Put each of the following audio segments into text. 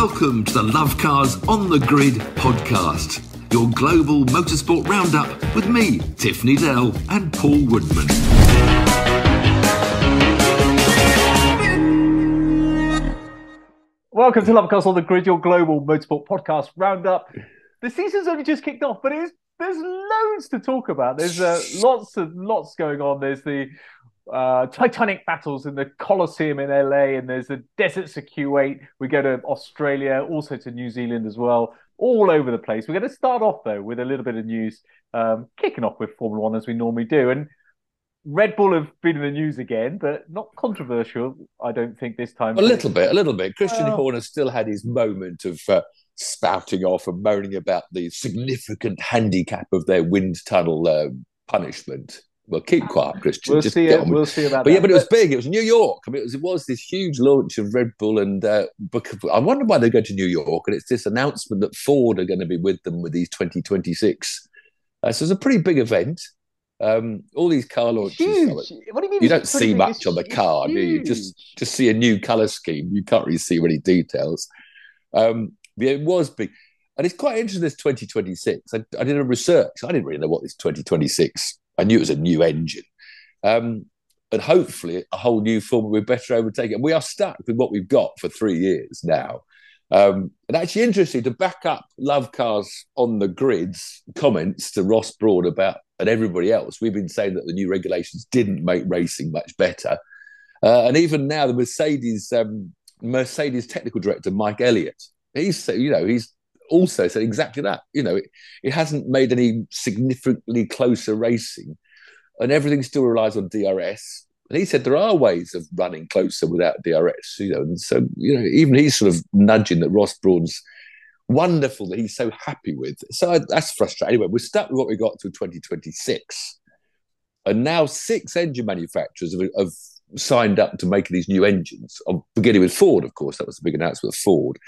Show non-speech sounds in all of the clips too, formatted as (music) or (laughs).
Welcome to the Love Cars on the Grid podcast, your global motorsport roundup with me, Tiffany Dell, and Paul Woodman. Welcome to Love Cars on the Grid, your global motorsport podcast roundup. The season's only just kicked off, but it's, there's loads to talk about. There's uh, lots of lots going on. There's the uh, Titanic battles in the Coliseum in LA, and there's the deserts of Kuwait. We go to Australia, also to New Zealand as well, all over the place. We're going to start off though with a little bit of news, um, kicking off with Formula One as we normally do. And Red Bull have been in the news again, but not controversial, I don't think this time. A little bit, a little bit. Christian Well- Horner still had his moment of uh, spouting off and moaning about the significant handicap of their wind tunnel uh, punishment. Well, keep quiet, Christian. We'll Just see. It, we'll see about But that. yeah, but it was big. It was New York. I mean, it was, it was this huge launch of Red Bull and uh, Book of. I wonder why they go to New York, and it's this announcement that Ford are going to be with them with these 2026. Uh, so it's a pretty big event. Um, all these car launches. huge. What do you mean? you don't see much It's- on the car, do you? Just just see a new color scheme. You can't really see any details. Um, but it was big, and it's quite interesting. This 2026. I, I did a research. I didn't really know what this 2026. I knew it was a new engine, um, and hopefully a whole new form. with better overtake. And we are stuck with what we've got for three years now. Um, and actually, interesting to back up Love Cars on the grids comments to Ross Brawn about and everybody else. We've been saying that the new regulations didn't make racing much better, uh, and even now the Mercedes um, Mercedes technical director Mike Elliott, he's you know he's also said exactly that. You know, it, it hasn't made any significantly closer racing, and everything still relies on DRS. And he said there are ways of running closer without DRS, you know, and so you know even he's sort of nudging that Ross Brawn's wonderful that he's so happy with. So that's frustrating. Anyway, we're stuck with what we got till 2026, and now six engine manufacturers have, have signed up to making these new engines. I'm beginning with Ford, of course. That was the big announcement of Ford.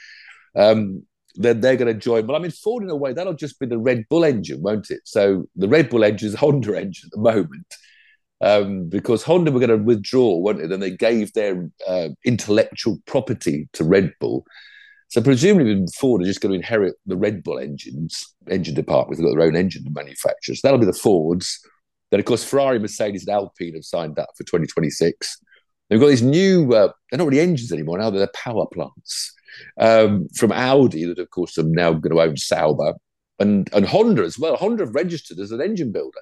Um, then they're going to join. Well, I mean, Ford in a way that'll just be the Red Bull engine, won't it? So the Red Bull engine is Honda engine at the moment. Um, because Honda were going to withdraw, weren't they? Then they gave their uh, intellectual property to Red Bull. So presumably Ford are just going to inherit the Red Bull engines, engine department. They've got their own engine manufacturers. That'll be the Fords. Then, of course, Ferrari, Mercedes, and Alpine have signed up for 2026. They've got these new, uh, they're not really engines anymore now, they're power plants um, from Audi that, of course, are now going to own Sauber and, and Honda as well. Honda have registered as an engine builder,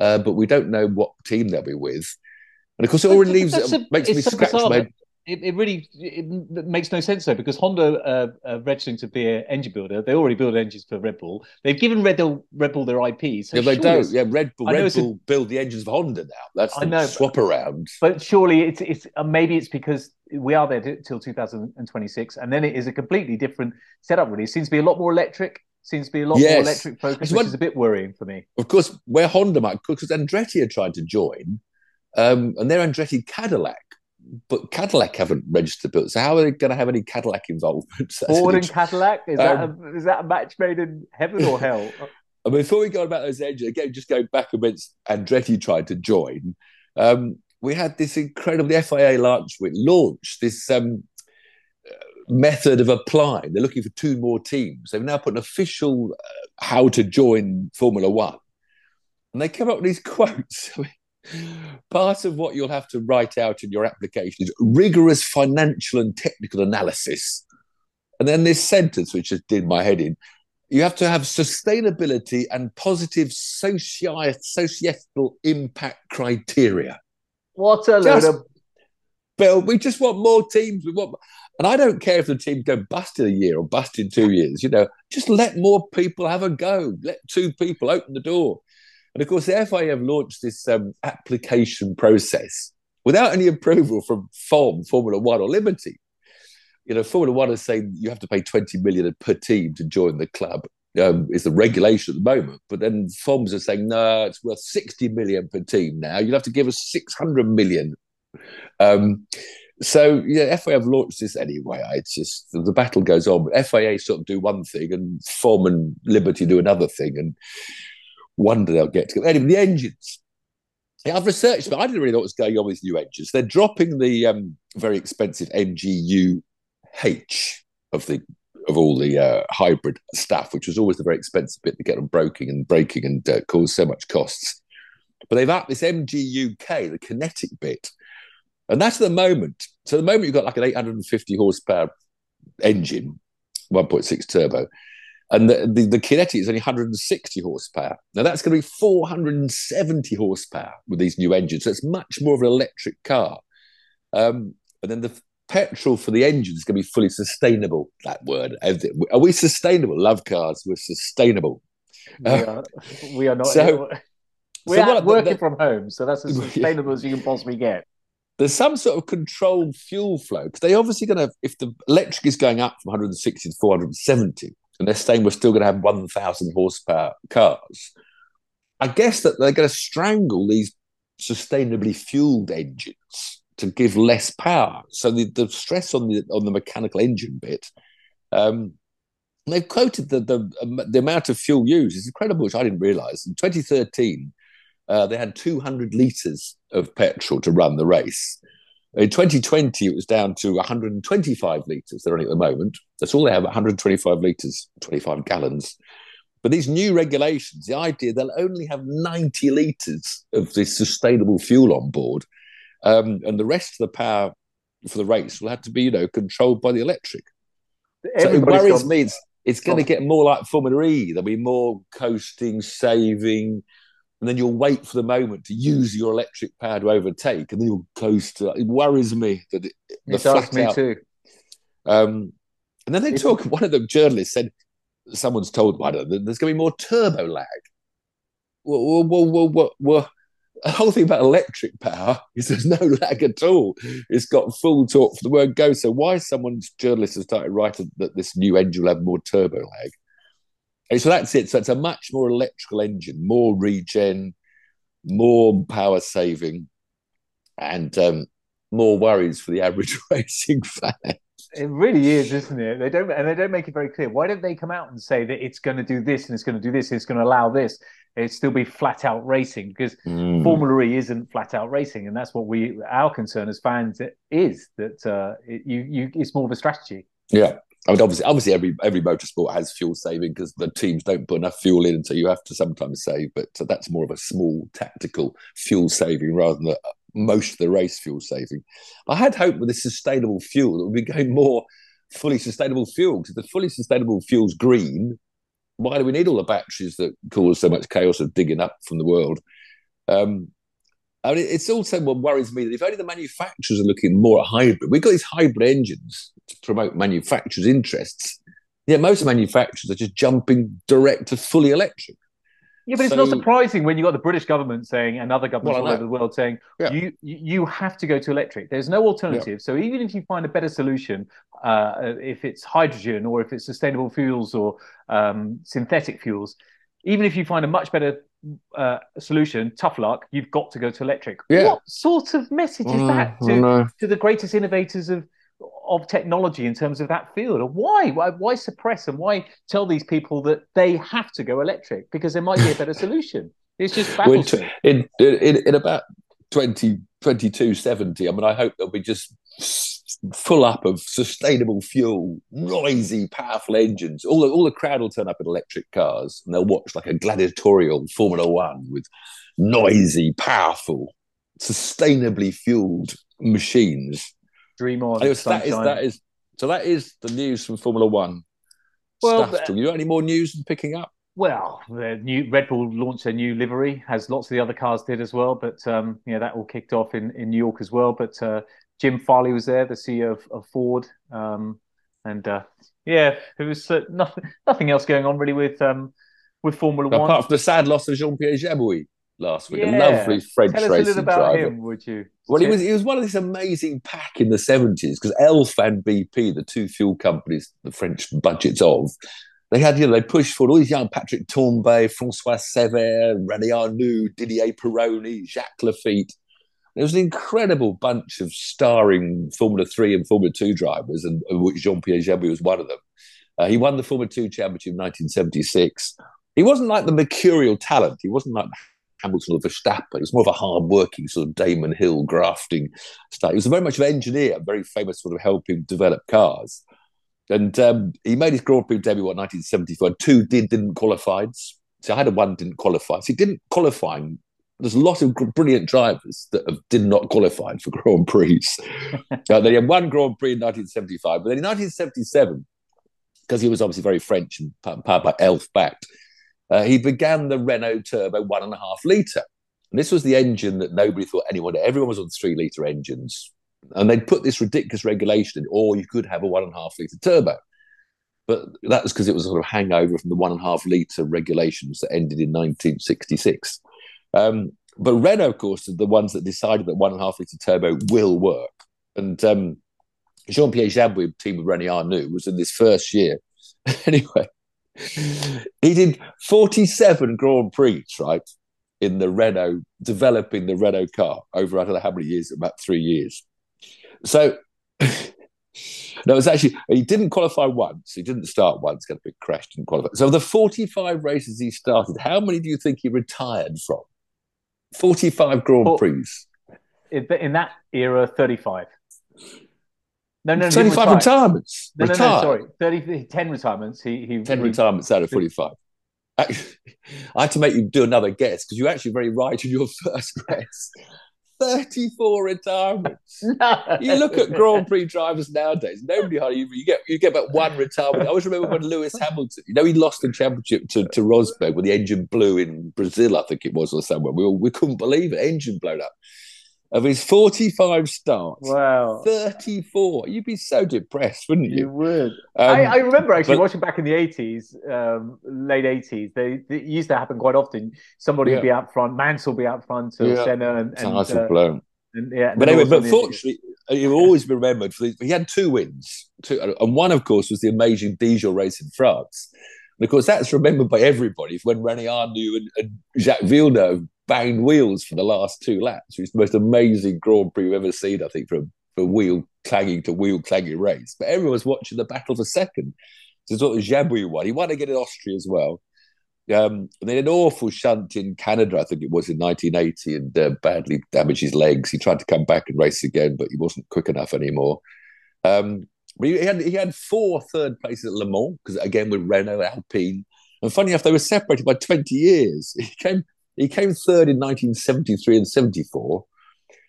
uh, but we don't know what team they'll be with. And of course, it already leaves, a- makes me scratch bizarre my It, it really it makes no sense though because Honda uh, uh, registering to be an engine builder. They already build engines for Red Bull. They've given Red Bull Red Bull their IP. So yeah, they don't. Yeah, Red Bull. Red it's a- Bull build the engines for Honda now. That's I the know, swap around. But surely it's it's uh, maybe it's because we are there t- till 2026, and then it is a completely different setup. Really, it seems to be a lot more electric. Seems to be a lot more electric focus, It's which is a bit worrying for me. Of course, where Honda might, because Andretti are trying to join, um, and they're Andretti Cadillac, but Cadillac haven't registered built. So how are they going to have any Cadillac involvement? (laughs) Ford and Cadillac is that Um, a, is that a match made in heaven or hell? (laughs) And before we go about those engines, again, just going back against Andretti tried to join, um, we had this incredible, the FIA launch, We launched this um, method of applying. They're looking for two more teams. They've now put an official uh, how to join Formula One. And they come up with these (laughs) quotes. I mean, part of what you'll have to write out in your application is rigorous financial and technical analysis. And then this sentence, which just did my head in, you have to have sustainability and positive soci- societal impact criteria. What a load of Bill, we just want more teams. We want, and I don't care if the team go bust in a year or bust in two years. You know, just let more people have a go. Let two people open the door. And of course, the FIA have launched this um, application process without any approval from FOM, Formula One, or Liberty. You know, Formula One is saying you have to pay 20 million per team to join the club. Um, is the regulation at the moment, but then FOMs are saying no, it's worth 60 million per team now. You'll have to give us 600 million um, so yeah, FIA have launched this anyway. It's just the battle goes on. FIA sort of do one thing, and FOM and Liberty do another thing, and wonder they'll get together. Anyway, the engines. Yeah, I've researched, but I didn't really know what was going on with new engines. They're dropping the um, very expensive MGU H. of the of all the uh, hybrid stuff, which was always the very expensive bit to get them broking and breaking and uh, cause so much costs. But they've upped this MGUK, the kinetic bit, and that's the moment. So the moment you've got like an 850 horsepower engine, 1.6 turbo, and the, the, the kinetic is only 160 horsepower. Now that's going to be 470 horsepower with these new engines. So it's much more of an electric car. Um, and then the petrol for the engine is going to be fully sustainable. That word. Are we sustainable? Love cars. We're sustainable. We are, we are not. So, we're so working the, the, from home, so that's as (laughs) sustainable yeah. as you can possibly get. There's some sort of controlled fuel flow because they're obviously going to, if the electric is going up from 160 to 470, and they're saying we're still going to have 1,000 horsepower cars. I guess that they're going to strangle these sustainably fueled engines to give less power. So the, the stress on the on the mechanical engine bit. Um, they've quoted the, the the amount of fuel used is incredible, which I didn't realise. In 2013, uh, they had 200 litres of petrol to run the race. In 2020, it was down to 125 litres they're running at the moment. That's all they have 125 litres, 25 gallons. But these new regulations, the idea they'll only have 90 litres of this sustainable fuel on board, um, and the rest of the power for the race will have to be, you know, controlled by the electric. So it worries me. It's, it's going to get more like Formula E. There'll be more coasting, saving, and then you'll wait for the moment to use your electric power to overtake, and then you'll close to. It worries me that it, the it does me out, too. Um, and then they it's, talk. One of the journalists said, "Someone's told don't there's going to be more turbo lag." Well, well, well, well, well, the whole thing about electric power (laughs) is there's no lag at all. It's got full torque for the word go. So why someone's journalist has started writing that this new engine will have more turbo lag? And so that's it. So it's a much more electrical engine, more regen, more power saving, and um, more worries for the average (laughs) racing fan. It really is, isn't it? They don't, and they don't make it very clear. Why don't they come out and say that it's going to do this and it's going to do this, and it's going to allow this? It still be flat out racing because mm. Formula E isn't flat out racing, and that's what we our concern as fans is that uh, it, you you it's more of a strategy. Yeah, I mean, obviously, obviously, every every motorsport has fuel saving because the teams don't put enough fuel in, so you have to sometimes save. But so that's more of a small tactical fuel saving rather than the, most of the race fuel saving. I had hope with this sustainable fuel that we'd be going more fully sustainable fuel because the fully sustainable fuel's green. Why do we need all the batteries that cause so much chaos of digging up from the world? Um, I mean, it's also what worries me that if only the manufacturers are looking more at hybrid, we've got these hybrid engines to promote manufacturers' interests. Yeah, most manufacturers are just jumping direct to fully electric. Yeah, but it's not surprising when you've got the British government saying and other governments well, all over the world saying yeah. you you have to go to electric. There's no alternative. Yeah. So even if you find a better solution, uh, if it's hydrogen or if it's sustainable fuels or um, synthetic fuels, even if you find a much better uh, solution, tough luck, you've got to go to electric. Yeah. What sort of message is that to, to the greatest innovators of of technology in terms of that field? Or why? why? Why suppress and why tell these people that they have to go electric because there might be a better (laughs) solution? It's just baffles in, in, in about 20, 2270, I mean, I hope they'll be just full up of sustainable fuel, noisy, powerful engines. All the, all the crowd will turn up in electric cars and they'll watch like a gladiatorial Formula One with noisy, powerful, sustainably fueled machines. Dream on. that is that is so. That is the news from Formula One. Well, stuff. you got any more news and picking up? Well, the new Red Bull launched their new livery, as lots of the other cars did as well. But um, yeah, that all kicked off in, in New York as well. But uh, Jim Farley was there, the CEO of, of Ford, um, and uh, yeah, there was uh, nothing nothing else going on really with um, with Formula Apart One. Apart from the sad loss of Jean Pierre Jabouille last week, yeah. a lovely French Tell us racing a little about driver. him, would you? Well, he was he was one of this amazing pack in the seventies because Elf and BP, the two fuel companies, the French budgets of, they had you know they pushed forward all these young Patrick Tambay, Francois Cevert, René Arnoux, Didier Pironi, Jacques Laffite there was an incredible bunch of starring Formula Three and Formula Two drivers, and which Jean Pierre Jabouille was one of them. Uh, he won the Formula Two championship in 1976. He wasn't like the mercurial talent. He wasn't like Hamilton or Verstappen. He was more of a hard-working sort of Damon Hill grafting style. He was very much an engineer, very famous for helping develop cars. and um, he made his Grand Prix debut in 1974. Two did didn't qualify. So I had a one didn't qualify. So he didn't qualify. There's a lot of brilliant drivers that have, did not qualify for Grand Prix. (laughs) uh, they had one Grand Prix in 1975, but then in 1977, because he was obviously very French and powered by Elf backed, uh, he began the Renault Turbo one and a half litre. And this was the engine that nobody thought anyone, everyone was on three litre engines. And they'd put this ridiculous regulation in, or you could have a one and a half litre turbo. But that was because it was a sort of hangover from the one and a half litre regulations that ended in 1966. Um, but Renault, of course, are the ones that decided that one and a half litre turbo will work. And um, Jean Pierre Jabouille, team with René Arnoux, was in this first year. (laughs) anyway, he did 47 Grand Prix, right, in the Renault, developing the Renault car over I don't know how many years, about three years. So, (laughs) no, it's actually, he didn't qualify once. He didn't start once, got a big crash, didn't qualify. So, the 45 races he started, how many do you think he retired from? 45 Grand Prix. In that era, 35. No, no, 25 retirements. No, no, no, sorry. 30, 10 retirements. He, he 10 retirements out of 45. Actually, (laughs) I had to make you do another guess because you're actually very right in your (laughs) first guess. 34 retirements. No. You look at Grand Prix drivers nowadays, nobody hardly you get you get about one retirement. I always remember when Lewis Hamilton, you know, he lost the championship to, to Rosberg when the engine blew in Brazil, I think it was, or somewhere. We, all, we couldn't believe it. Engine blown up of his 45 starts. Wow. 34. You'd be so depressed, wouldn't you? You would. Um, I, I, remember actually but, watching back in the 80s, um, late 80s, they, they, used to happen quite often. Somebody yeah. would be out front, Mansell would be out front, or yeah. Senna. And, and, uh, blown. And, yeah, but anyway, but fortunately, you always be remembered for the, he had two wins, two, and one, of course, was the amazing Dijon race in France. And of course, that's remembered by everybody when René Arnoux and, and Jacques Villeneuve banged wheels for the last two laps. It's the most amazing Grand Prix we've ever seen, I think, from a wheel clanging to wheel clanging race. But everyone was watching the battle for second. So it's what Jabouille won. He won again in Austria as well. Um, and then an awful shunt in Canada, I think it was in 1980, and uh, badly damaged his legs. He tried to come back and race again, but he wasn't quick enough anymore. Um, but he had he had four third places at Le Mans because again with Renault, Alpine, and funny enough, they were separated by 20 years. (laughs) He came he came third in 1973 and 74.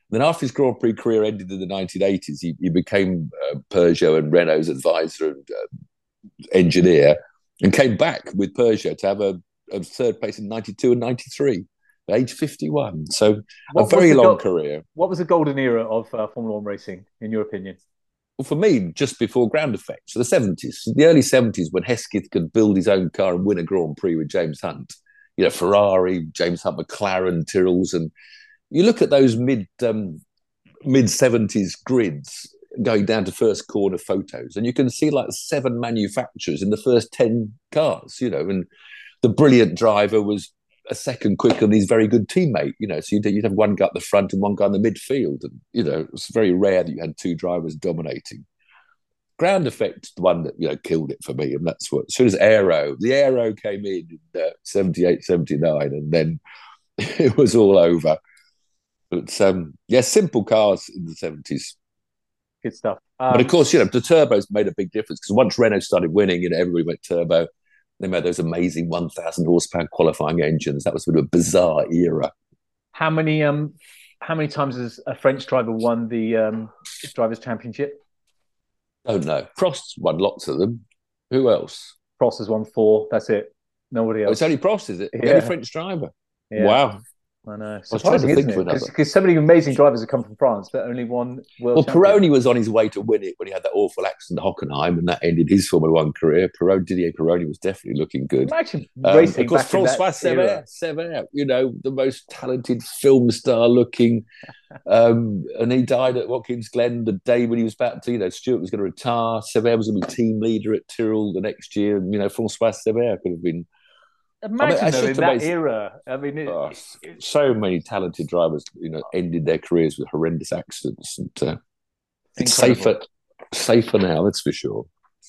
Then after his Grand Prix career ended in the 1980s, he, he became uh, Peugeot and Renault's advisor and uh, engineer and came back with Peugeot to have a, a, third place in 92 and 93 at age 51. So what a very long go- career. What was the golden era of uh, Formula One racing, in your opinion? Well, for me, just before ground effects, so the 70s, the early 70s when Hesketh could build his own car and win a Grand Prix with James Hunt you know, Ferrari, James Hunt, McLaren, Tyrrells, and you look at those mid um, mid seventies grids going down to first corner photos, and you can see like seven manufacturers in the first ten cars. You know, and the brilliant driver was a second quicker than his very good teammate. You know, so you'd, you'd have one guy at the front and one guy in the midfield, and you know, it's very rare that you had two drivers dominating ground effect the one that you know killed it for me and that's what as soon as aero the aero came in in uh, 78 79 and then (laughs) it was all over. But um yeah simple cars in the 70s good stuff. Um, but of um, course you know the turbos made a big difference because once renault started winning you know everybody went turbo they made those amazing 1000 horsepower qualifying engines. That was sort of a bizarre era. How many um how many times has a french driver won the um drivers championship Oh, don't know. Prost won lots of them. Who else? Prost has won four. That's it. Nobody else. Oh, it's only Prost, is it? Yeah. The only French driver. Yeah. Wow. I know. Surprising, I isn't it? Because so many amazing drivers have come from France, but only one world. Well, champion. Pironi was on his way to win it when he had that awful accident at Hockenheim, and that ended his Formula One career. Pironi, Didier Pironi was definitely looking good. Imagine um, racing of course, Francois Cevert, Cevert, you know, the most talented film star looking, um, and he died at Watkins Glen the day when he was about to. You know, Stewart was going to retire. Cevert was going to be team leader at Tyrrell the next year, and you know, Francois Cevert could have been Imagine I mean, though, in that amazing. era. I mean, it, oh, it, so many talented drivers, you know, ended their careers with horrendous accidents, and uh, it's safer, safer now. That's for sure.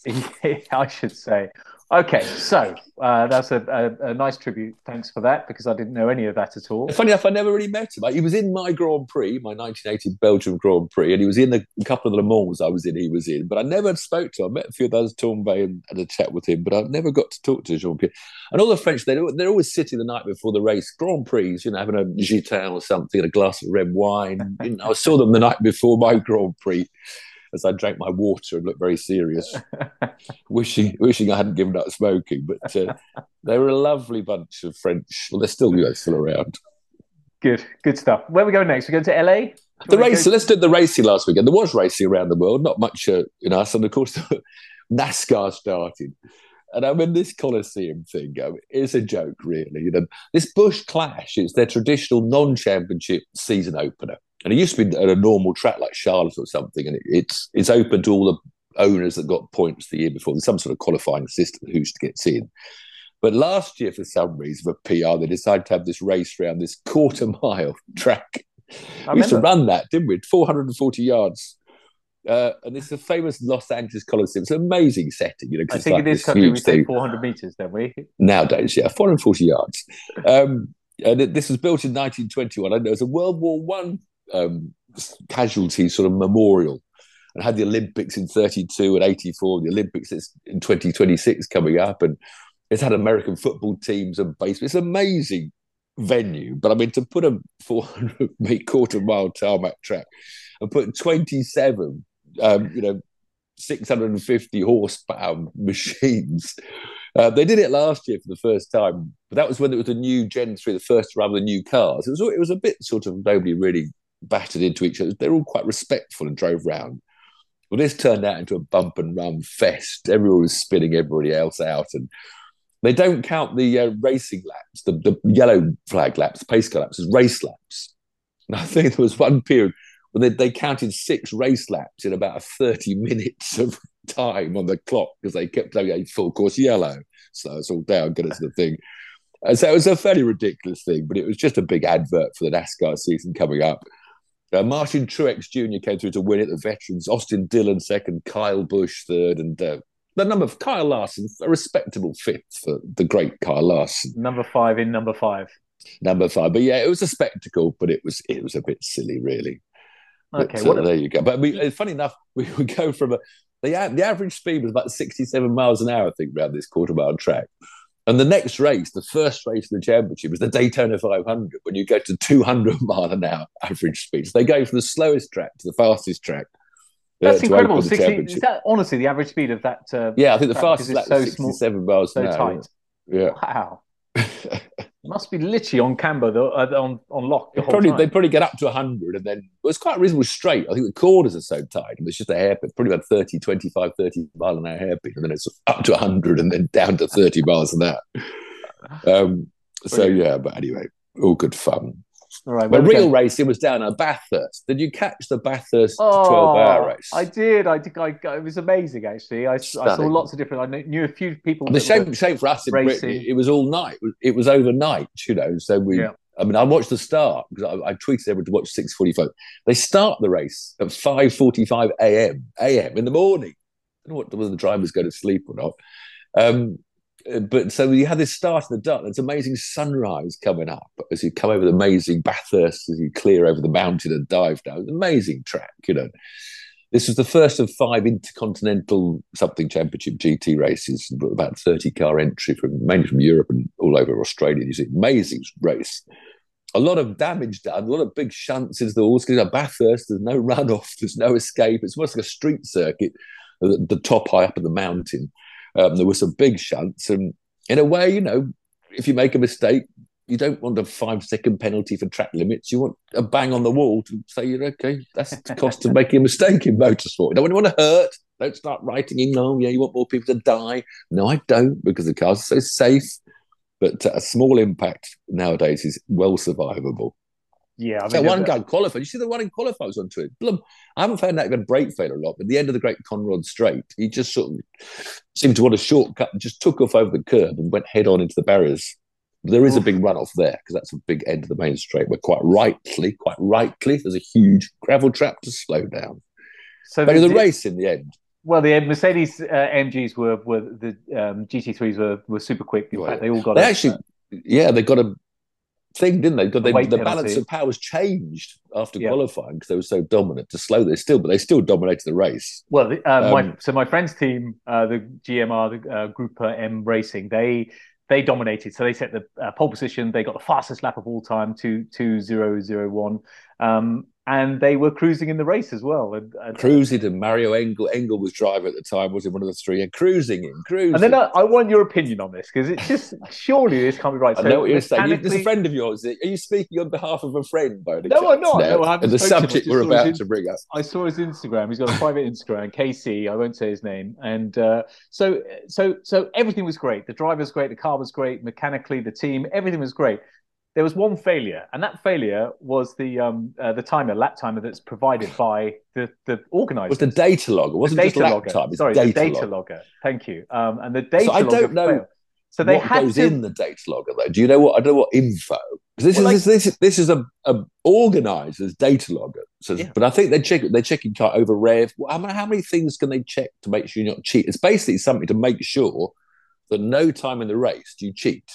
(laughs) I should say. Okay, so uh, that's a, a, a, nice tribute. Thanks for that, because I didn't know any of that at all. Funny enough, I never really met him. He was in my Grand Prix, my 1980 Belgium Grand Prix, and he was in the, a couple of the Le Mans I was in. He was in, but I never spoke to him. I met a few of those Tambay and had a chat with him, but I never got to talk to Jean Pierre. And all the French, they're, they're always sitting the night before the race, Grand Prix, you know, having a gitan or something, a glass of red wine. you know, I saw them the night before my Grand Prix as I drank my water and looked very serious, (laughs) wishing wishing I hadn't given up smoking. But uh, they were a lovely bunch of French. Well, they're still you know, still around. Good, good stuff. Where we go next? We go to LA. The race. Let's do the racing last weekend. There was racing around the world, not much uh, in us, and of course (laughs) NASCAR started. And I mean, this Coliseum thing I mean, is a joke, really. You know, this Busch Clash is their traditional non-championship season opener. And it used to be at a normal track like Charlotte or something, and it, it's it's open to all the owners that got points the year before. There's some sort of qualifying system who gets in. But last year, for some reason, for PR, they decided to have this race around this quarter mile (laughs) track. I we used to run that, didn't we? 440 yards. Uh, and it's a famous Los Angeles Coliseum. It's an amazing setting, you know. I think like in this country we say 400 meters, don't we? (laughs) Nowadays, yeah, 440 yards. Um, and it, this was built in 1921. I know it was a World War One um, casualty sort of memorial and had the Olympics in 32 and 84, the Olympics in 2026 coming up, and it's had American football teams and baseball. It's an amazing venue, but I mean, to put a 400 meter quarter mile tarmac track and put 27, um, you know, 650 horsepower machines. Uh, they did it last year for the first time, but that was when it was a new Gen 3, the first to run the new cars. It was, it was a bit sort of nobody really battered into each other. They're all quite respectful and drove round. Well, this turned out into a bump and run fest. Everyone was spinning everybody else out, and they don't count the uh, racing laps, the, the yellow flag laps, pace car laps, as race laps. And I think there was one period when they, they counted six race laps in about 30 minutes of time on the clock because they kept saying a full course yellow. So it's all down, get us the thing. And so it was a fairly ridiculous thing, but it was just a big advert for the NASCAR season coming up. Uh, Martin Truex Jr. came through to win it. The veterans, Austin Dillon second, Kyle Busch third, and uh, the number of Kyle Larson, a respectable fifth for the great Kyle Larson. Number five in number five. Number five, but yeah, it was a spectacle, but it was it was a bit silly, really. Okay, but, uh, there you go. But we, funny enough, (laughs) we would go from a the, the average speed was about 67 miles an hour, I think, around this quarter mile track. And the next race, the first race of the championship, was the Daytona 500, when you go to 200 (laughs) mile an hour average speed. So they go from the slowest track to the fastest track. Uh, That's uh, incredible. 60, is that honestly the average speed of that? Uh, yeah, I think the fastest is so 67 small, miles so an hour. Tight. Yeah. Wow. (laughs) must be literally on camber, the, uh, on on lock. The probably time. they probably get up to 100 and then well, it's quite reasonable straight. I think the corners are so tight, and it's just a hairpin, probably about 30, 25, 30 mile an hour hairpin, and then it's up to 100 and then down to 30 miles an hour. (laughs) Um, so yeah, but anyway, all good fun. All right. But real racing was down at Bathurst. Did you catch the Bathurst oh, 12 hour race? I did. I think I, it was amazing, actually. I, I, saw lots of different, I knew a few people. The same, same for us in racing. Britain. It was all night. It was overnight, you know. So we, yeah. I mean, I watched the start because I, I tweeted everyone to watch 6.45. They start the race at 5.45 a.m. a.m. in the morning. I don't know what, whether the drivers go to sleep or not. Um, Uh, but so you had this start in the dark. There's amazing sunrise coming up as you come over the amazing Bathurst, as you clear over the mountain and dive down. Amazing track, you know. This was the first of five intercontinental something championship GT races, about 30 car entry from mainly from Europe and all over Australia. You see, amazing race. A lot of damage done, a lot of big shunts into the walls because at Bathurst, there's no (laughs) runoff, there's no escape. It's almost like a street circuit, the, the top high up in the mountain. Um, there were some big shunts, and in a way, you know, if you make a mistake, you don't want a five second penalty for track limits. You want a bang on the wall to say you're okay. That's the cost of (laughs) making a mistake in motorsport. You don't want to hurt. Don't start writing in, oh, yeah, you want more people to die. No, I don't, because the cars are so safe. But a small impact nowadays is well survivable. Yeah, I mean, so one guy qualified. You see the one in qualified was on Twitter. Blum. I haven't found that to brake fail a lot, but at the end of the Great Conrod Straight, he just sort of seemed to want a shortcut and just took off over the curb and went head on into the barriers. There is Oof. a big runoff there because that's a big end of the main straight where quite rightly, quite rightly, there's a huge gravel trap to slow down. So but the, the race in the end, Well, the Mercedes uh, MGs were were the um, GT3s were were super quick. In fact, they all got. They a, actually, yeah, they got a thing, didn't they? Because they, the balance of powers changed after yeah. qualifying because they were so dominant to slow this still, but they still dominated the race. Well, uh, um, my, so my friend's team, uh, the GMR, the uh, GruppeM Racing, they they dominated. So they set the uh, pole position. They got the fastest lap of all time, two two zero zero one. Um, and they were cruising in the race as well. And, and cruising, and Maro Engel, Engel was driver at the time, was in one of the three, and cruising in, cruising. And then I, I want your opinion on this because it's just surely this can't be right. I know what you're saying. You, there's a friend of yours. Are you speaking on behalf of a friend? By no, I'm not. No, and the subject we're about to bring up. I saw his Instagram. He's got a private Instagram, KC. I won't say his name. And uh, so, so, so everything was great. The driver was great. The car was great. Mechanically, the team, everything was great there was one failure, and that failure was the um, uh, the timer, lap timer that's provided by the the organizer. Was the data logger? It wasn't the data just lap logger. time. Sorry, data the data logger. logger. Thank you. Um, and the data. So I don't know. Failed. So they what had goes to... in the data logger though? Do you know what? I don't know what info. This well, is like... this, this this is a, a organizer's data logger. So, yeah. but I think they check they're checking over rev. How many, how many things can they check to make sure you're not cheat? It's basically something to make sure that no time in the race do you cheat.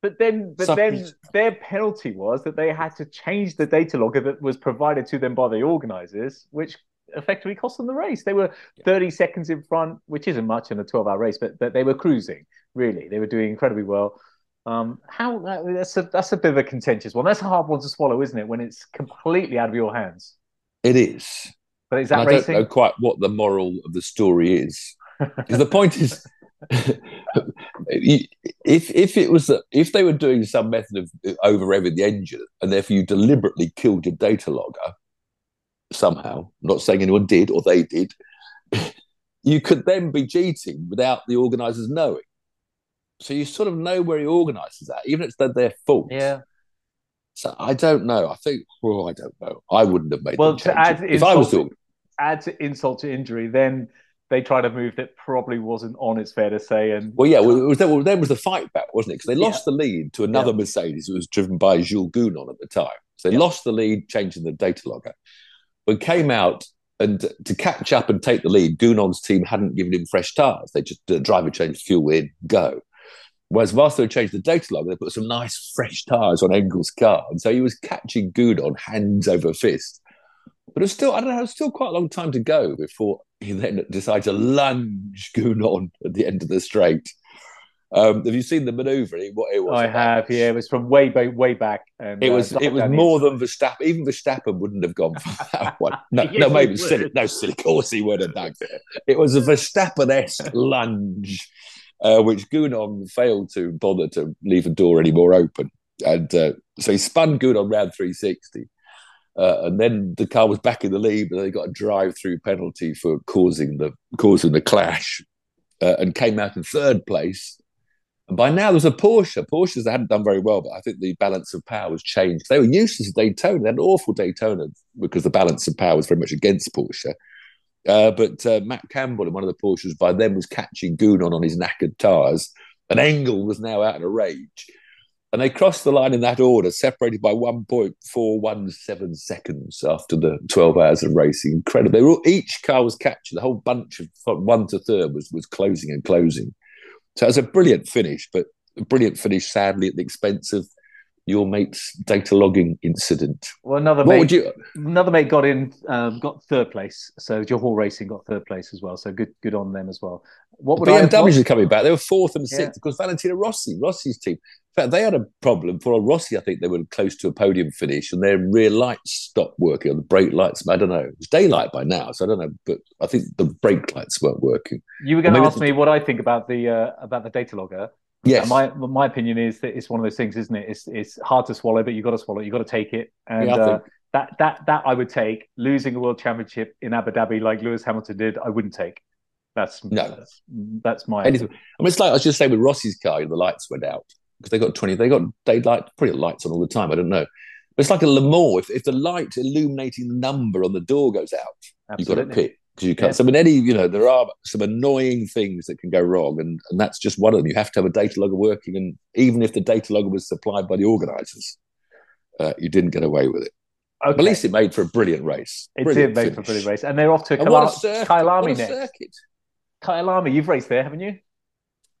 But then, but then their penalty was that they had to change the data logger that was provided to them by the organisers, which effectively cost them the race. They were yeah. 30 seconds in front, which isn't much in a 12-hour race, but, but they were cruising. Really, they were doing incredibly well. Um, how that's a that's a bit of a contentious one. That's a hard one to swallow, isn't it? When it's completely out of your hands. It is. But is that and racing? I don't know quite what the moral of the story is. Because the point is, (laughs) (laughs) if if it was that if they were doing some method of uh, over revving the engine and therefore you deliberately killed your data logger somehow, I'm not saying anyone did or they did, (laughs) you could then be cheating without the organisers knowing. So you sort of know where your organisers at, even if it's their fault. Yeah. So I don't know. I think, well, I don't know. I wouldn't have made. Well, to add if I was doing, add to insult to injury, then they tried a move that probably wasn't on. It's fair to say. And well, yeah, well, it was, well, then was the fight back, wasn't it? Because they lost yeah. the lead to another yeah. Mercedes who was driven by Jules Gounon at the time. So they yeah. lost the lead, changing the data logger, but came out and to catch up and take the lead. Gounon's team hadn't given him fresh tires. They just the driver changed fuel in, go. Whereas whilst they changed the data logger, they put some nice fresh tires on Engel's car, and so he was catching Gounon hands over fist. But it's still, I don't know, it's still quite a long time to go before he then decided to lunge Gounon at the end of the straight. Um, have you seen the manoeuvre? What it was? I have. Yeah, it was from way back, way back. And, it was. Uh, it was more than Verstappen. Even Verstappen wouldn't have gone for that (laughs) one. No, yes, no, maybe silly. No, silly. Of course he would have done. It was a Verstappen-esque (laughs) lunge, uh, which Gounon failed to bother to leave the door any more open, and uh, so he spun Gounon round 360. Uh, and then the car was back in the lead, but they got a drive-through penalty for causing the causing the clash, uh, and came out in third place. And by now, there was a Porsche. Porsches they hadn't done very well, but I think the balance of power was changed. They were useless at Daytona. They had an awful Daytona because the balance of power was very much against Porsche. Uh, but uh, Matt Campbell in one of the Porsches by then was catching Gounon on his knackered tyres, and Engel was now out in a rage. And they crossed the line in that order, separated by 1.417 seconds after the 12 hours of racing. Incredible. They were all, each car was captured. The whole bunch of one to third was, was closing and closing. So it was a brilliant finish, but a brilliant finish, sadly, at the expense of your mate's data logging incident. Well, another what mate, would you... another mate got in, um, got third place. So Johor Racing got third place as well. So good, good on them as well. What would BMW are coming back? They were fourth and sixth yeah. because Valentino Rossi, Rossi's team. In fact, they had a problem for Rossi. I think they were close to a podium finish, and their rear lights stopped working, or the brake lights. I don't know. It's daylight by now, so I don't know. But I think the brake lights weren't working. You were going to ask me what I think about the uh, about the data logger. Yes. my my opinion is that it's one of those things, isn't it? It's it's hard to swallow, but you got to swallow. it. You got to take it, and yeah, uh, that that that I would take. Losing a world championship in Abu Dhabi like Lewis Hamilton did, I wouldn't take. That's no. That's, that's my. I mean, it's like I was just saying with Rossi's car, the lights went out because they got twenty. They got they light pretty lights on all the time. I don't know. But it's like a Le Mans. If, if the light illuminating the number on the door goes out, Absolutely. you've got to pit because you can't. Yeah. So, I mean, any you know, there are some annoying things that can go wrong, and and that's just one of them. You have to have a data logger working, and even if the data logger was supplied by the organisers, uh, you didn't get away with it. Okay. But at least it made for a brilliant race. It brilliant did make finish. for a brilliant race, and they're off to Kyla- Kyalami next. Circuit. Kyalami, you've raced there, haven't you?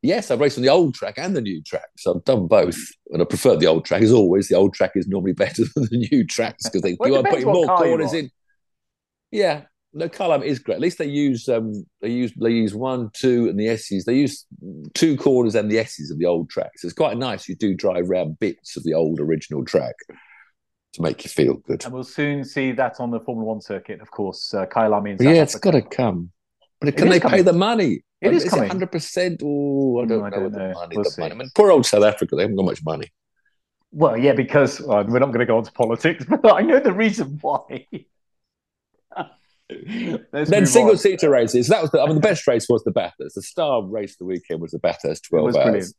Yes, I've raced on the old track and the new track, so I've done both, and I prefer the old track. As always, the old track is normally (laughs) better than the new tracks because they well, you are putting more corners in. Yeah, no, Kyalami is great. At least they use um they use they use one, two, and the S's. They use two corners and the S's of the old tracks. It's quite nice. You do drive around bits of the old original track to make you feel good. And we'll soon see that on the Formula One circuit, of course. Uh, in South yeah, it's got to come. But can they coming. pay the money? It is is coming. hundred percent. Oh, I don't Mm, I know. the money, We'll the money. I mean, poor old South Africa. They haven't got much money. Well, yeah, because well, we're not going to go into politics, (laughs) but I know the reason why. (laughs) Let's then single on. seater races. That was the, I mean, the best race was the Bathurst. The star race the weekend was the Bathurst twelve hours. brilliant.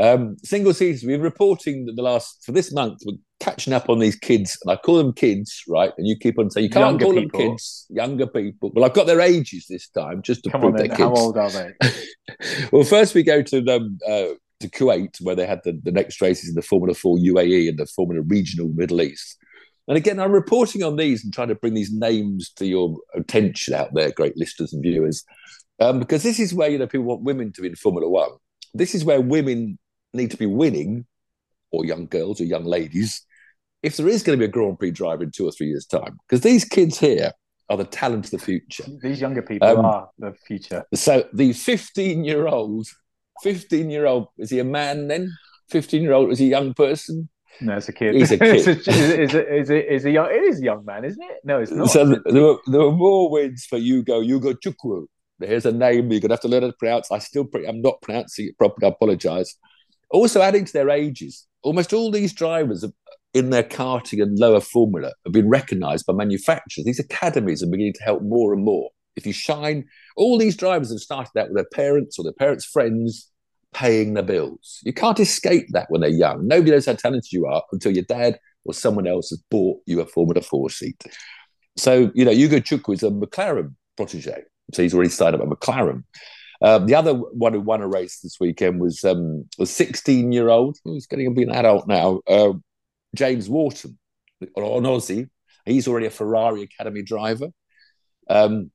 Um, single seaters. We've been reporting that the last for this month. We're catching up on these kids, and I call them kids, right? And you keep on saying you can't Younger call people. them kids, younger people. Well, I've got their ages this time just to Come prove on, they're kids. How old are they? (laughs) well, first we go to um, uh, to Kuwait, where they had the, the next races in the Formula Four UAE and the Formula Regional Middle East. And again, I'm reporting on these and trying to bring these names to your attention out there, great listeners and viewers, um, because this is where you know people want women to be in Formula One. This is where women need to be winning, or young girls or young ladies, if there is going to be a Grand Prix driver in two or three years' time. Because these kids here are the talent of the future. These younger people Um, are the future. So the 15 year old, 15 year old, is he a man then? 15 year old, is he a young person? No, it's a kid. He's a (laughs) It's kid. is, is, it, is, it, is a young? It is a young man, isn't it? No, it's not. So there were, there were more wins for Hugo, Hugo Chukwu. Here's a name you're going to have to learn how to pronounce. I still, pre- I'm not pronouncing it properly. I apologize. Also, adding to their ages, almost all these drivers in their karting and lower formula have been recognized by manufacturers. These academies are beginning to help more and more. If you shine, all these drivers have started out with their parents or their parents' friends paying the bills. You can't escape that when they're young. Nobody knows how talented you are until your dad or someone else has bought you a Formula Four seat. So, you know, Hugo Chukwu is a McLaren protege. So he's already started up at McLaren. Um, the other one who won a race this weekend was um, a 16 year old, who's getting to be an adult now, uh, James Wharton, an Aussie. He's already a Ferrari Academy driver. Um,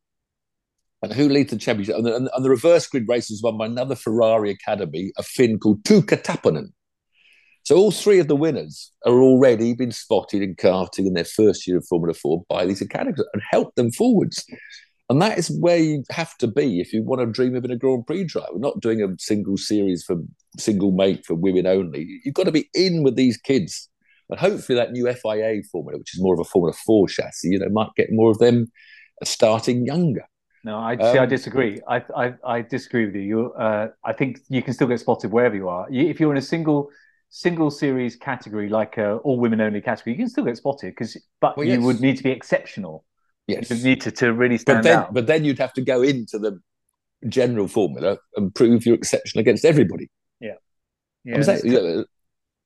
and who leads the championship? And the, and the reverse grid race was won by another Ferrari Academy, a Finn called Tuukka Taponen. So all three of the winners are already been spotted in karting in their first year of Formula Four by these academies and helped them forwards. And that is where you have to be if you want to dream of being a Grand Prix driver. We're not doing a single series for single mate for women only. You've got to be in with these kids. And hopefully that new FIA formula, which is more of a Formula 4 chassis, you know, might get more of them starting younger. No, I see. I Um, disagree. I, I I disagree with you. You, uh, I think you can still get spotted wherever you are. If you're in a single single series category, like a all women only category, you can still get spotted because, but Well, you yes. would need to be exceptional. Yes. You need to, to really But stand then, out. but then you'd have to go into the general formula and prove you're exceptional against everybody. yeah, I'm saying, you know,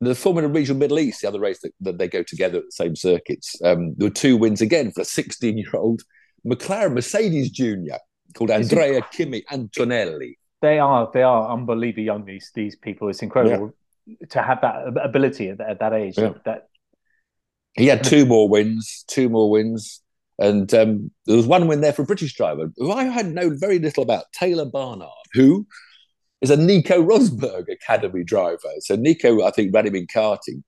the Formula Regional Middle East, the other race that, that they go together at the same circuits, um, there were two wins again for a 16 year old McLaren Mercedes Junior called Andrea Kimi Antonelli. they are they are unbelievably young. These these people. It's incredible to have that ability at, that- at that age. Yeah. That He had two more wins, two more wins. And um, there was one win there for a British driver who I had known very little about, Taylor Barnard, who is a Nico Rosberg Academy driver. So Nico, I think, ran him in karting.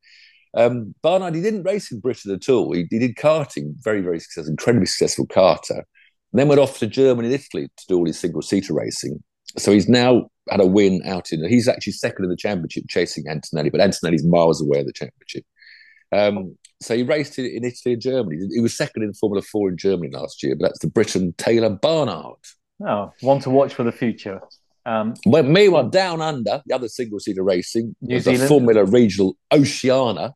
Um, Barnard, he didn't race in Britain at all. He, he did karting, very, very successful, incredibly successful karter. And then went off to Germany and Italy to do all his single-seater racing. So he's now had a win out in. He's actually second in the championship, chasing Antonelli, but Antonelli's miles away in the championship. Um, so he raced in, in Italy and Germany. He was second in Formula Four in Germany last year, but that's the Briton Taylor Barnard. oh, one to watch for the future. Um, Well, meanwhile, down under the other single-seater racing, New was the Formula Regional Oceania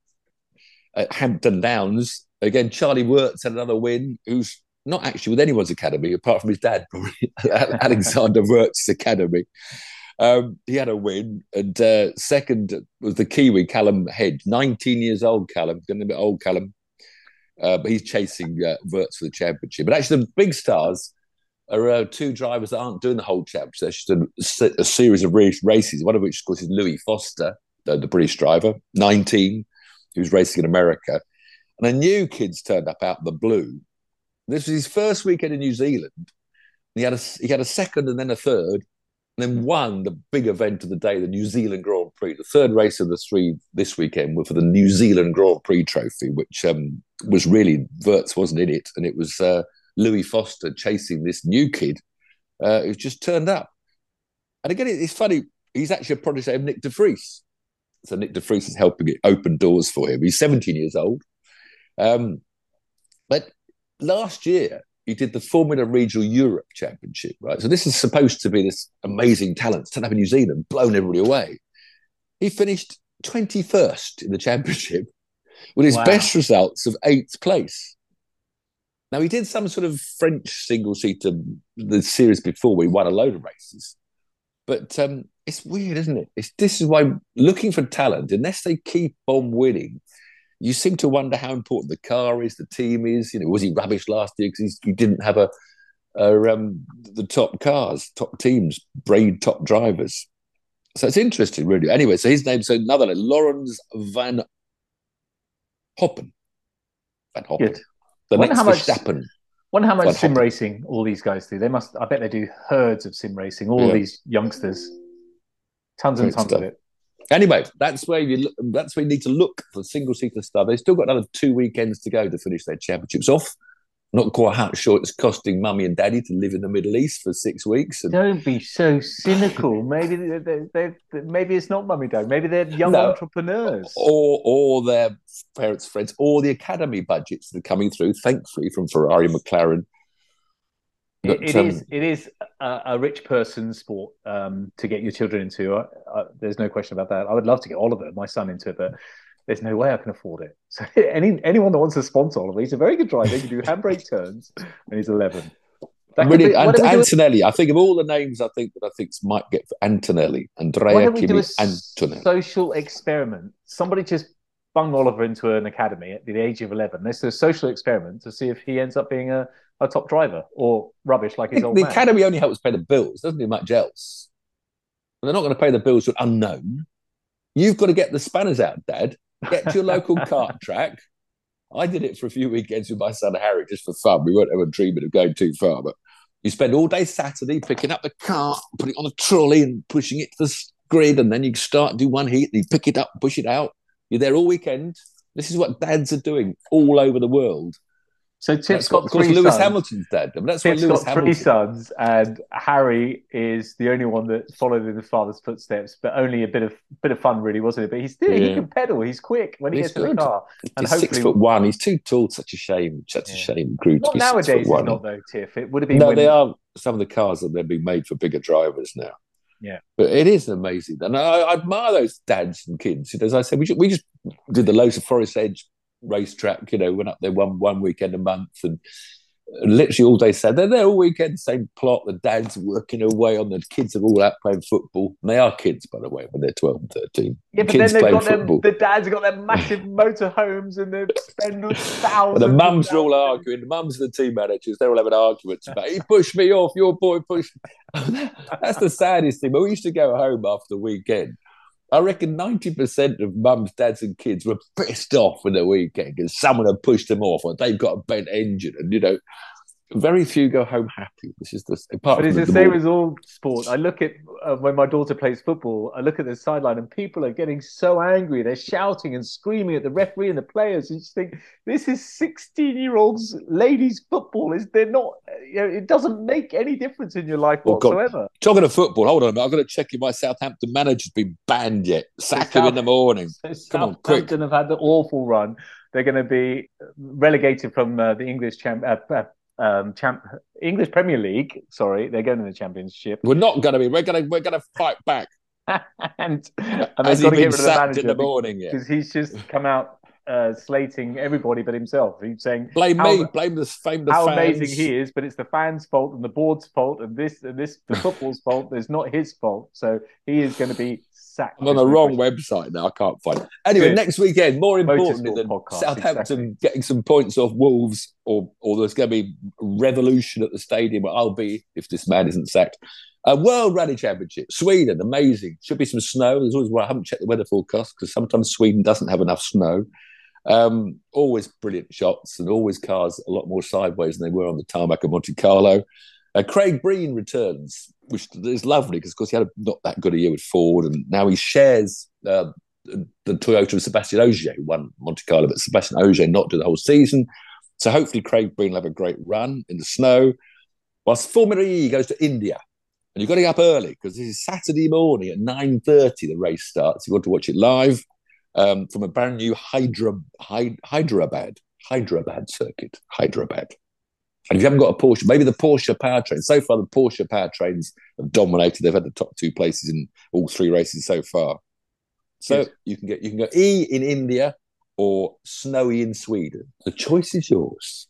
at Hampton Downs. Again, Charlie Wurz had another win. Who's not actually with anyone's academy apart from his dad, (laughs) probably (laughs) Alexander Wurz's academy. Um, he had a win, and uh, second was the Kiwi Callum Hedge, 19 years old. Callum, getting a bit old, Callum, uh, but he's chasing uh, Wurz for the championship. But actually, the big stars are uh, two drivers that aren't doing the whole championship. They're just a, a series of races. One of which, of course, is Louis Foster, the, the British driver, 19, who's racing in America. and a new kid's turned up out of the blue. This was his first weekend in New Zealand. He had a he had a second and then a third, and then won the big event of the day, the New Zealand Grand Prix. The third race of the three this weekend were for the New Zealand Grand Prix trophy, which um, was really Wurz wasn't in it, and it was uh, Louis Foster chasing this new kid uh, who's just turned up. And again, it's funny. He's actually a protege of Nyck De Vries. So Nyck De Vries is helping it open doors for him. He's 17 years old. Um, but last year, he did the Formula Regional Europe Championship, right? So this is supposed to be this amazing talent turned up in New Zealand, blown everybody away. He finished 21st in the championship with his wow. best results of eighth place. Now he did some sort of French single seater the series before we won a load of races. But um, it's weird, isn't it? It's, this is why looking for talent, unless they keep on winning, you seem to wonder how important the car is, the team is. You know, was he rubbish last year because he didn't have a, a um, the top cars, top teams, braid top drivers? So it's interesting, really. Anyway, so his name's another name, Laurens van Hoepen. Van Hoepen. Good. The wonder next much, Verstappen. Wonder how much van sim Hoppen. racing all these guys do. They must. I bet they do herds of sim racing. All yeah. these youngsters, tons and Great tons stuff. of it. Anyway, that's where you look, that's where you need to look for single seater stuff. They've still got another two weekends to go to finish their championships off. Not quite how sure it's costing mummy and daddy to live in the Middle East for six weeks. And... Don't be so cynical. maybe they, they, they, maybe it's not mummy dad. Maybe they're young no. entrepreneurs, or or their parents' friends, or the academy budgets that are coming through. Thankfully, from Ferrari, McLaren, but, it, it um, is, It is a, a rich person's sport um, to get your children into. I, I, there's no question about that. I would love to get Oliver, my son, into it, but there's no way I can afford it. (laughs) So any anyone that wants to sponsor Oliver, he's a very good driver. He can do handbrake (laughs) turns, and he's 11. really, be, and, Antonelli. I think of all the names, I think that I think might get for Antonelli, Andrea Why don't we do a Antonelli. social experiment? Somebody just bung Oliver into an academy at the age of 11. This is a social experiment to see if he ends up being a a top driver or rubbish like his the, old the man. academy only helps pay the bills, doesn't do much else. And they're not going to pay the bills to an unknown. You've got to get the spanners out, Dad. Get to your local (laughs) kart track. I did it for a few weekends with my son Harry just for fun. We weren't ever dreaming of going too far, but you spend all day Saturday picking up the cart, putting it on a trolley and pushing it to the grid, and then you start do one heat, and you pick it up, push it out. You're there all weekend. This is what dads are doing all over the world. So Tiff's got three Lewis sons. Hamilton's dead. I mean, that's Lewis got Hamilton... three sons, and Harry is the only one that followed in his father's footsteps. But only a bit of bit of fun, really, wasn't it? But he's still yeah. he can pedal. He's quick when he he's gets good. in the car. And he's six foot one. He's too tall. Such a shame. Such yeah. a shame. Grew not nowadays. He's not though, Tiff. It would have been. No, when... they are some of the cars that they're being made for bigger drivers now. Yeah, but it is amazing, and I, I admire those dads and kids. As I said, we just, we just did the Lotus Forest Edge racetrack. You know, went up there one one weekend a month and literally all day said they're there all weekend, same plot. The dad's working away on the kids are all out playing football. And they are kids, by the way, when they're 12 and 13. Yeah, but kids then they've got them, the dads have got their massive (laughs) motorhomes and they spend thousands. the mums are all arguing. The mums are the team managers. They're all having arguments about, he pushed me off, your boy pushed (laughs) That's the saddest thing. But we used to go home after the weekend I reckon 90% of mums, dads, and kids were pissed off with the weekend because someone had pushed them off or they've got a bent engine. And, you know, very few go home happy. This is the part. But it's the, the same as all sport. I look at uh, when my daughter plays football. I look at the sideline and people are getting so angry. They're shouting and screaming at the referee and the players. And you just think this is sixteen-year-olds ladies football. Is they're not? You know, it doesn't make any difference in your life well, whatsoever. God. Talking of football, hold on. a minute. I've got to check if my Southampton manager's been banned yet. Sack so him South, in the morning. So Come Southampton on, quick. have had the awful run. They're going to be relegated from uh, the English champ. Uh, uh, um, champ English Premier League. Sorry, they're going to the Championship. We're not going to be. We're going to. We're going to fight back. (laughs) and and they've got to get rid of the manager in the morning because he's just come out uh, slating everybody but himself. He's saying blame how, me, blame the fame. How fans. amazing he is, but it's the fans' fault and the board's fault and this and this the football's (laughs) fault. It's not his fault. So he is going to be sacked. I'm on the wrong website now. I can't find it. Anyway, Good. next weekend, more importantly than podcast, Southampton exactly. getting some points off Wolves, or or there's going to be revolution at the stadium. I'll be if this man isn't sacked. A World Rally Championship, Sweden, amazing. Should be some snow. There's always well, I haven't checked the weather forecast because sometimes Sweden doesn't have enough snow. Um, always brilliant shots and always cars a lot more sideways than they were on the tarmac of Monte Carlo. Uh, Craig Breen returns, which is lovely because, of course, he had a, not that good a year with Ford, and now he shares uh, the Toyota of Sébastien Ogier, who won Monte Carlo, but Sébastien Ogier not do the whole season. So hopefully Craig Breen will have a great run in the snow. Whilst Formula E goes to India, and you've got to get up early because this is Saturday morning at 9.30 the race starts. You've got to watch it live um, from a brand new Hydra, Hyderabad, Hyderabad circuit, Hyderabad. And if you haven't got a Porsche, maybe the Porsche powertrain. So far, the Porsche powertrains have dominated. They've had the top two places in all three races so far. So yes. you can get you can go E in India or snowy in Sweden. The choice is yours.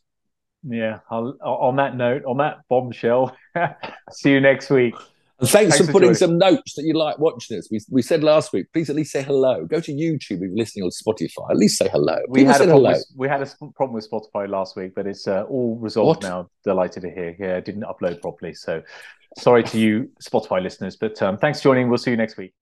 Yeah. I'll, on that note, on that bombshell, (laughs) see you next week. And thanks, thanks for putting some notes that you like watching us. We, we said last week, please at least say hello. Go to YouTube if you're listening on Spotify. At least say hello. We had, a problem with, we had a problem with Spotify last week, but it's uh, all resolved what? now. Delighted to hear. Yeah, didn't upload properly. So sorry to you, Spotify listeners. But um, thanks for joining. We'll see you next week.